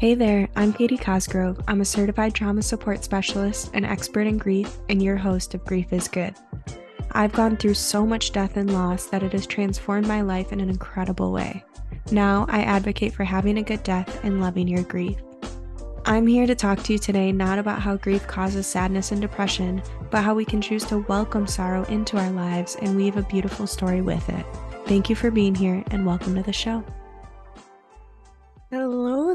Hey there, I'm Katie Cosgrove. I'm a certified trauma support specialist, an expert in grief, and your host of Grief is Good. I've gone through so much death and loss that it has transformed my life in an incredible way. Now I advocate for having a good death and loving your grief. I'm here to talk to you today not about how grief causes sadness and depression, but how we can choose to welcome sorrow into our lives and weave a beautiful story with it. Thank you for being here and welcome to the show.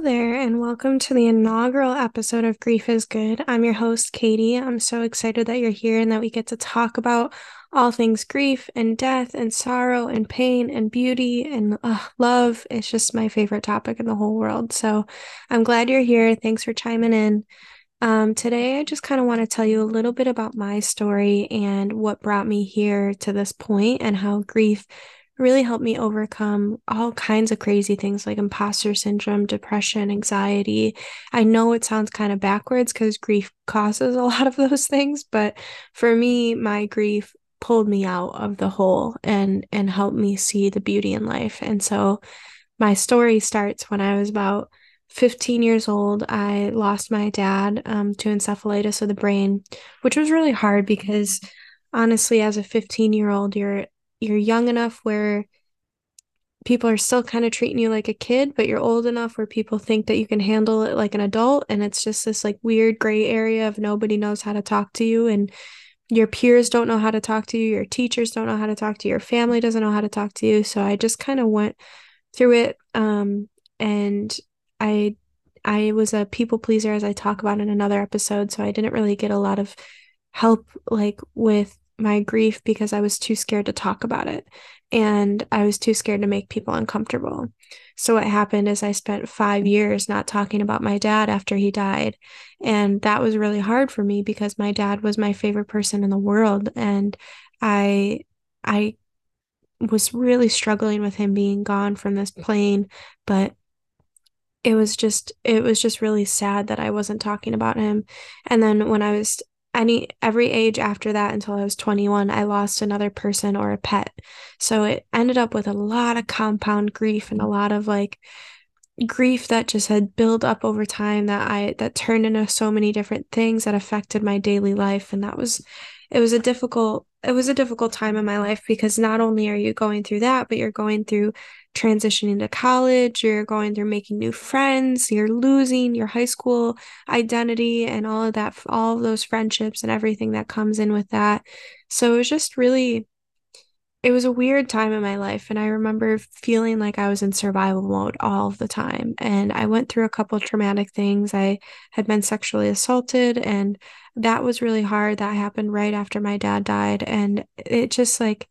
There, and welcome to the inaugural episode of Grief is Good. I'm your host, Katie. I'm so excited that you're here and that we get to talk about all things grief and death and sorrow and pain and beauty and uh, love. It's just my favorite topic in the whole world. So I'm glad you're here. Thanks for chiming in. Um, today, I just kind of want to tell you a little bit about my story and what brought me here to this point and how grief really helped me overcome all kinds of crazy things like imposter syndrome, depression, anxiety. I know it sounds kind of backwards because grief causes a lot of those things, but for me, my grief pulled me out of the hole and and helped me see the beauty in life. And so my story starts when I was about 15 years old. I lost my dad um, to encephalitis of the brain, which was really hard because honestly, as a 15 year old, you're you're young enough where people are still kind of treating you like a kid, but you're old enough where people think that you can handle it like an adult. And it's just this like weird gray area of nobody knows how to talk to you. And your peers don't know how to talk to you. Your teachers don't know how to talk to you. Your family doesn't know how to talk to you. So I just kind of went through it. Um, and I, I was a people pleaser as I talk about in another episode. So I didn't really get a lot of help like with my grief because I was too scared to talk about it and I was too scared to make people uncomfortable. So, what happened is I spent five years not talking about my dad after he died. And that was really hard for me because my dad was my favorite person in the world. And I, I, was really struggling with him being gone from this plane but it was just it was just really sad that I wasn't talking about him and then when I was any every age after that until I was 21, I lost another person or a pet. So it ended up with a lot of compound grief and a lot of like grief that just had built up over time that I that turned into so many different things that affected my daily life and that was it was a difficult it was a difficult time in my life because not only are you going through that but you're going through transitioning to college, you're going through making new friends, you're losing your high school identity and all of that, all of those friendships and everything that comes in with that. So it was just really, it was a weird time in my life. And I remember feeling like I was in survival mode all the time. And I went through a couple traumatic things. I had been sexually assaulted, and that was really hard. That happened right after my dad died. And it just like,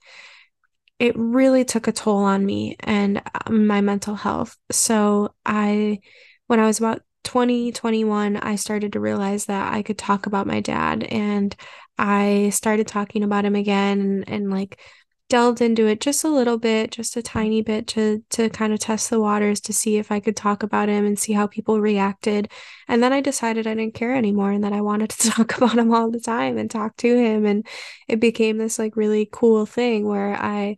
it really took a toll on me and um, my mental health. So I, when I was about 20, 21, I started to realize that I could talk about my dad and I started talking about him again and, and like delved into it just a little bit, just a tiny bit to to kind of test the waters to see if I could talk about him and see how people reacted. And then I decided I didn't care anymore and that I wanted to talk about him all the time and talk to him and it became this like really cool thing where I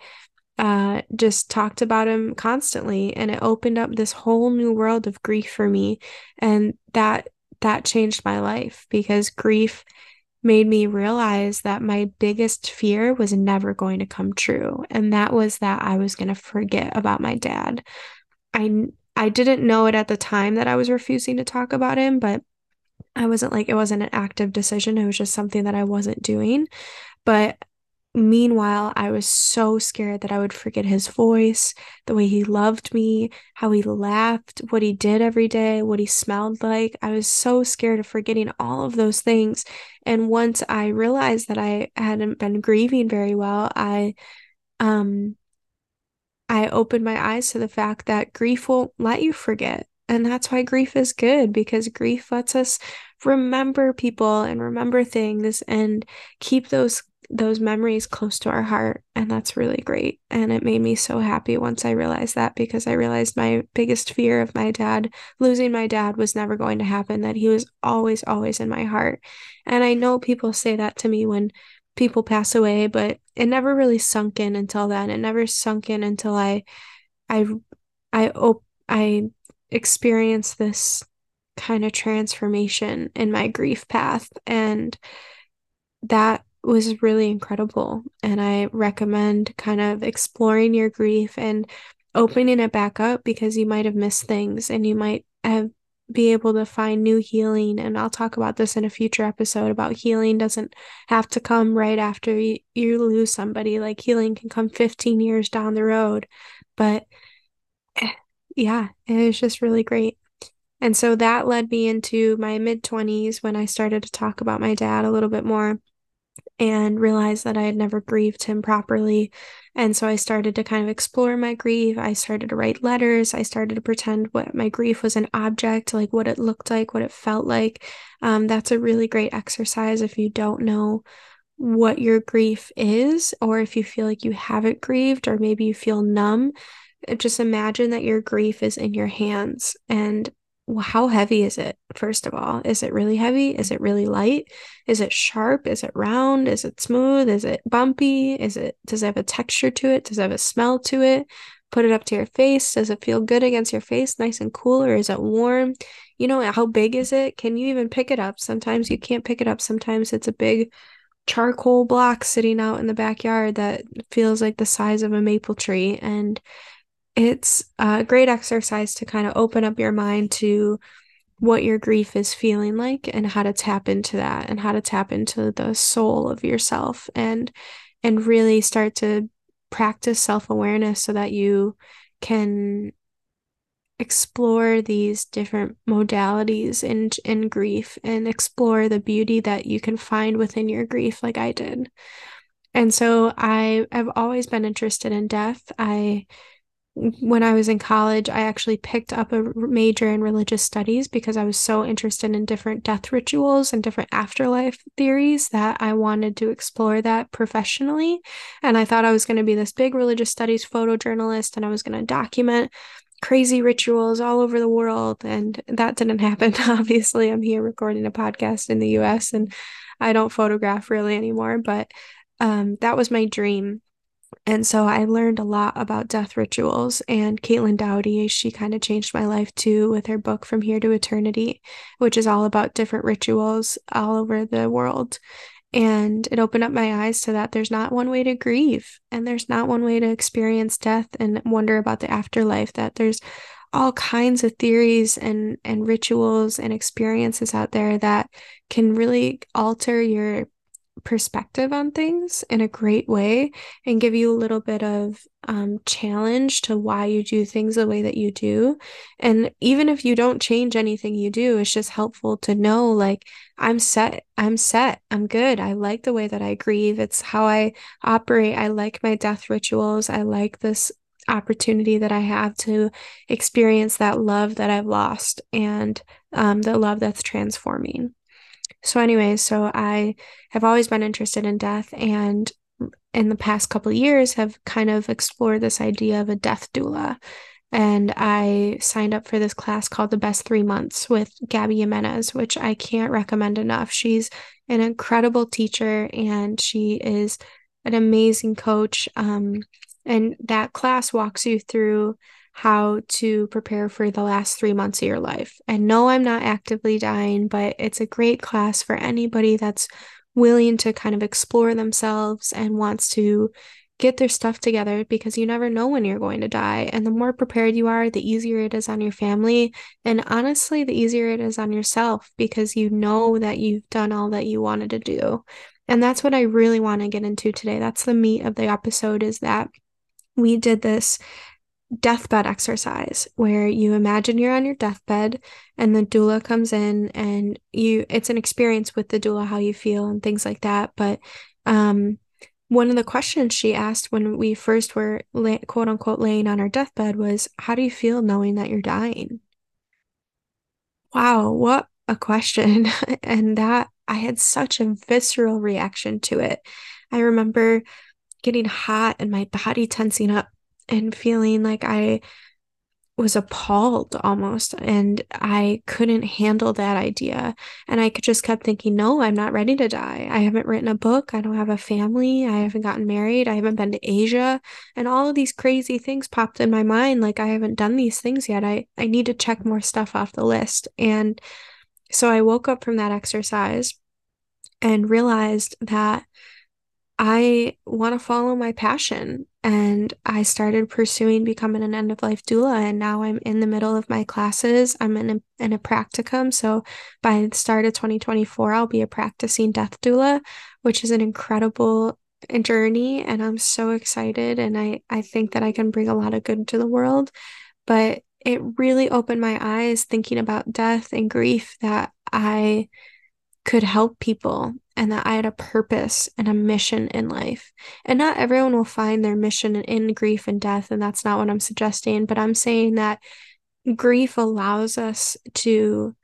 uh just talked about him constantly and it opened up this whole new world of grief for me and that that changed my life because grief made me realize that my biggest fear was never going to come true and that was that I was going to forget about my dad. I I didn't know it at the time that I was refusing to talk about him, but I wasn't like it wasn't an active decision. It was just something that I wasn't doing. But Meanwhile, I was so scared that I would forget his voice, the way he loved me, how he laughed, what he did every day, what he smelled like. I was so scared of forgetting all of those things. And once I realized that I hadn't been grieving very well, I um I opened my eyes to the fact that grief won't let you forget. And that's why grief is good because grief lets us remember people and remember things and keep those those memories close to our heart and that's really great. And it made me so happy once i realized that because i realized my biggest fear of my dad losing my dad was never going to happen that he was always always in my heart. And i know people say that to me when people pass away but it never really sunk in until then. It never sunk in until i i i op- i experienced this kind of transformation in my grief path. And that was really incredible. And I recommend kind of exploring your grief and opening it back up because you might have missed things and you might have be able to find new healing and I'll talk about this in a future episode about healing doesn't have to come right after you, you lose somebody like healing can come 15 years down the road but eh, yeah it was just really great and so that led me into my mid 20s when I started to talk about my dad a little bit more and realized that I had never grieved him properly. And so I started to kind of explore my grief. I started to write letters. I started to pretend what my grief was an object, like what it looked like, what it felt like. Um, that's a really great exercise if you don't know what your grief is, or if you feel like you haven't grieved, or maybe you feel numb. Just imagine that your grief is in your hands and well, how heavy is it? First of all, is it really heavy? Is it really light? Is it sharp? Is it round? Is it smooth? Is it bumpy? Is it does it have a texture to it? Does it have a smell to it? Put it up to your face. Does it feel good against your face, nice and cool, or is it warm? You know, how big is it? Can you even pick it up? Sometimes you can't pick it up. Sometimes it's a big charcoal block sitting out in the backyard that feels like the size of a maple tree and it's a great exercise to kind of open up your mind to what your grief is feeling like and how to tap into that and how to tap into the soul of yourself and and really start to practice self-awareness so that you can explore these different modalities in in grief and explore the beauty that you can find within your grief like I did. And so I have always been interested in death. I when I was in college, I actually picked up a major in religious studies because I was so interested in different death rituals and different afterlife theories that I wanted to explore that professionally. And I thought I was going to be this big religious studies photojournalist and I was going to document crazy rituals all over the world. And that didn't happen. Obviously, I'm here recording a podcast in the US and I don't photograph really anymore, but um, that was my dream and so I learned a lot about death rituals. And Caitlin Doughty, she kind of changed my life too with her book From Here to Eternity, which is all about different rituals all over the world. And it opened up my eyes to that there's not one way to grieve, and there's not one way to experience death and wonder about the afterlife, that there's all kinds of theories and, and rituals and experiences out there that can really alter your perspective on things in a great way and give you a little bit of um, challenge to why you do things the way that you do. And even if you don't change anything you do, it's just helpful to know like, I'm set, I'm set, I'm good. I like the way that I grieve. It's how I operate. I like my death rituals. I like this opportunity that I have to experience that love that I've lost and um, the love that's transforming. So, anyways, so I have always been interested in death and in the past couple years have kind of explored this idea of a death doula. And I signed up for this class called The Best Three Months with Gabby Jimenez, which I can't recommend enough. She's an incredible teacher and she is an amazing coach. Um, and that class walks you through how to prepare for the last three months of your life. And no, I'm not actively dying, but it's a great class for anybody that's willing to kind of explore themselves and wants to get their stuff together because you never know when you're going to die. And the more prepared you are, the easier it is on your family. And honestly, the easier it is on yourself because you know that you've done all that you wanted to do. And that's what I really want to get into today. That's the meat of the episode is that we did this deathbed exercise where you imagine you're on your deathbed and the doula comes in and you it's an experience with the doula how you feel and things like that. But um one of the questions she asked when we first were lay, quote unquote laying on our deathbed was how do you feel knowing that you're dying? Wow what a question. And that i had such a visceral reaction to it. I remember getting hot and my body tensing up and feeling like I was appalled almost and I couldn't handle that idea. And I could just kept thinking, no, I'm not ready to die. I haven't written a book. I don't have a family. I haven't gotten married. I haven't been to Asia. And all of these crazy things popped in my mind. Like I haven't done these things yet. I, I need to check more stuff off the list. And so I woke up from that exercise and realized that I want to follow my passion. And I started pursuing becoming an end of life doula. And now I'm in the middle of my classes. I'm in a, in a practicum. So by the start of 2024, I'll be a practicing death doula, which is an incredible journey. And I'm so excited. And I, I think that I can bring a lot of good to the world. But it really opened my eyes thinking about death and grief that I could help people and that I had a purpose and a mission in life. And not everyone will find their mission in grief and death, and that's not what I'm suggesting, but I'm saying that grief allows us to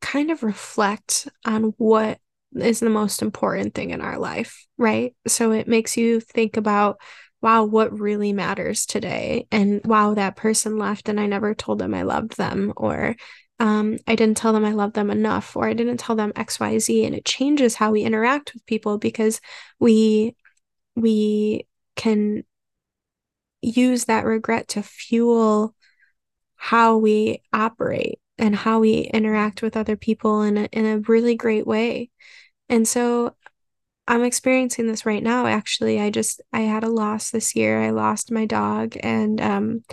kind of reflect on what is the most important thing in our life, right? So it makes you think about, wow, what really matters today? And wow, that person left and I never told them I loved them, or um, I didn't tell them I love them enough, or I didn't tell them XYZ. And it changes how we interact with people because we we can use that regret to fuel how we operate and how we interact with other people in a, in a really great way. And so I'm experiencing this right now actually. I just I had a loss this year. I lost my dog and um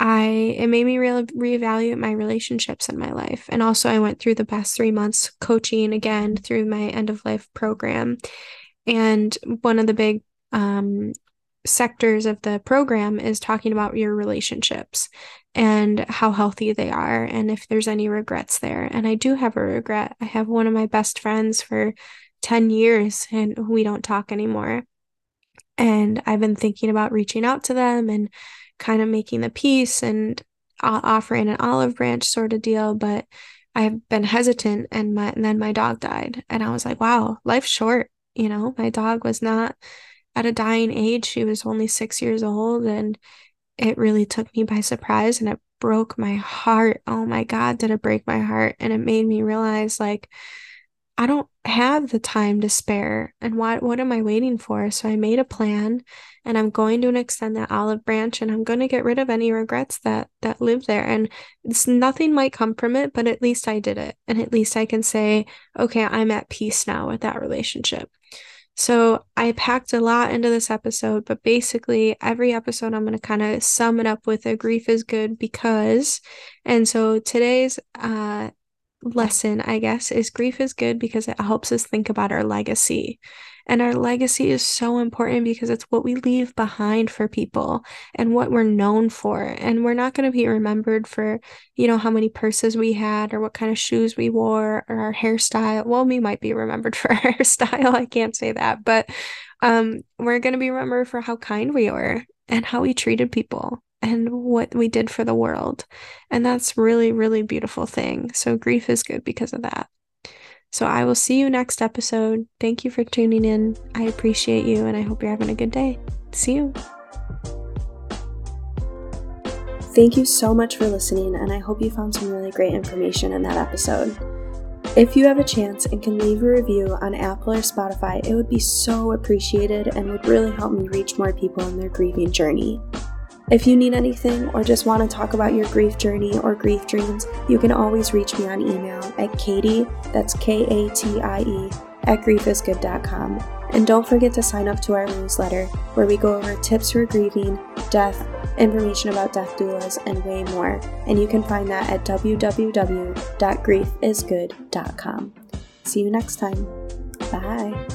I it made me re- reevaluate my relationships in my life. And also I went through the past 3 months coaching again through my end of life program. And one of the big um, sectors of the program is talking about your relationships and how healthy they are and if there's any regrets there. And I do have a regret. I have one of my best friends for 10 years and we don't talk anymore. And I've been thinking about reaching out to them and kind of making the peace and offering an olive branch sort of deal, but I've been hesitant and my and then my dog died and I was like, wow, life's short, you know. My dog was not at a dying age. She was only 6 years old and it really took me by surprise and it broke my heart. Oh my god, did it break my heart and it made me realize like I don't have the time to spare and what what am I waiting for? So I made a plan and I'm going to extend that olive branch and I'm going to get rid of any regrets that that live there and it's nothing might come from it, but at least I did it and at least I can say, okay, I'm at peace now with that relationship. So I packed a lot into this episode, but basically every episode I'm going to kind of sum it up with a grief is good because and so today's uh lesson, I guess, is grief is good because it helps us think about our legacy. And our legacy is so important because it's what we leave behind for people and what we're known for. And we're not going to be remembered for, you know, how many purses we had or what kind of shoes we wore or our hairstyle. Well, we might be remembered for our hairstyle. I can't say that. But um, we're going to be remembered for how kind we were and how we treated people and what we did for the world. And that's really, really beautiful thing. So grief is good because of that. So I will see you next episode. Thank you for tuning in. I appreciate you and I hope you're having a good day. See you. Thank you so much for listening, and I hope you found some really great information in that episode. If you have a chance and can leave a review on Apple or Spotify, it would be so appreciated and would really help me reach more people in their grieving journey. If you need anything or just want to talk about your grief journey or grief dreams, you can always reach me on email at Katie, that's K A T I E, at griefisgood.com. And don't forget to sign up to our newsletter where we go over tips for grieving, death, information about death doulas, and way more. And you can find that at www.griefisgood.com. See you next time. Bye.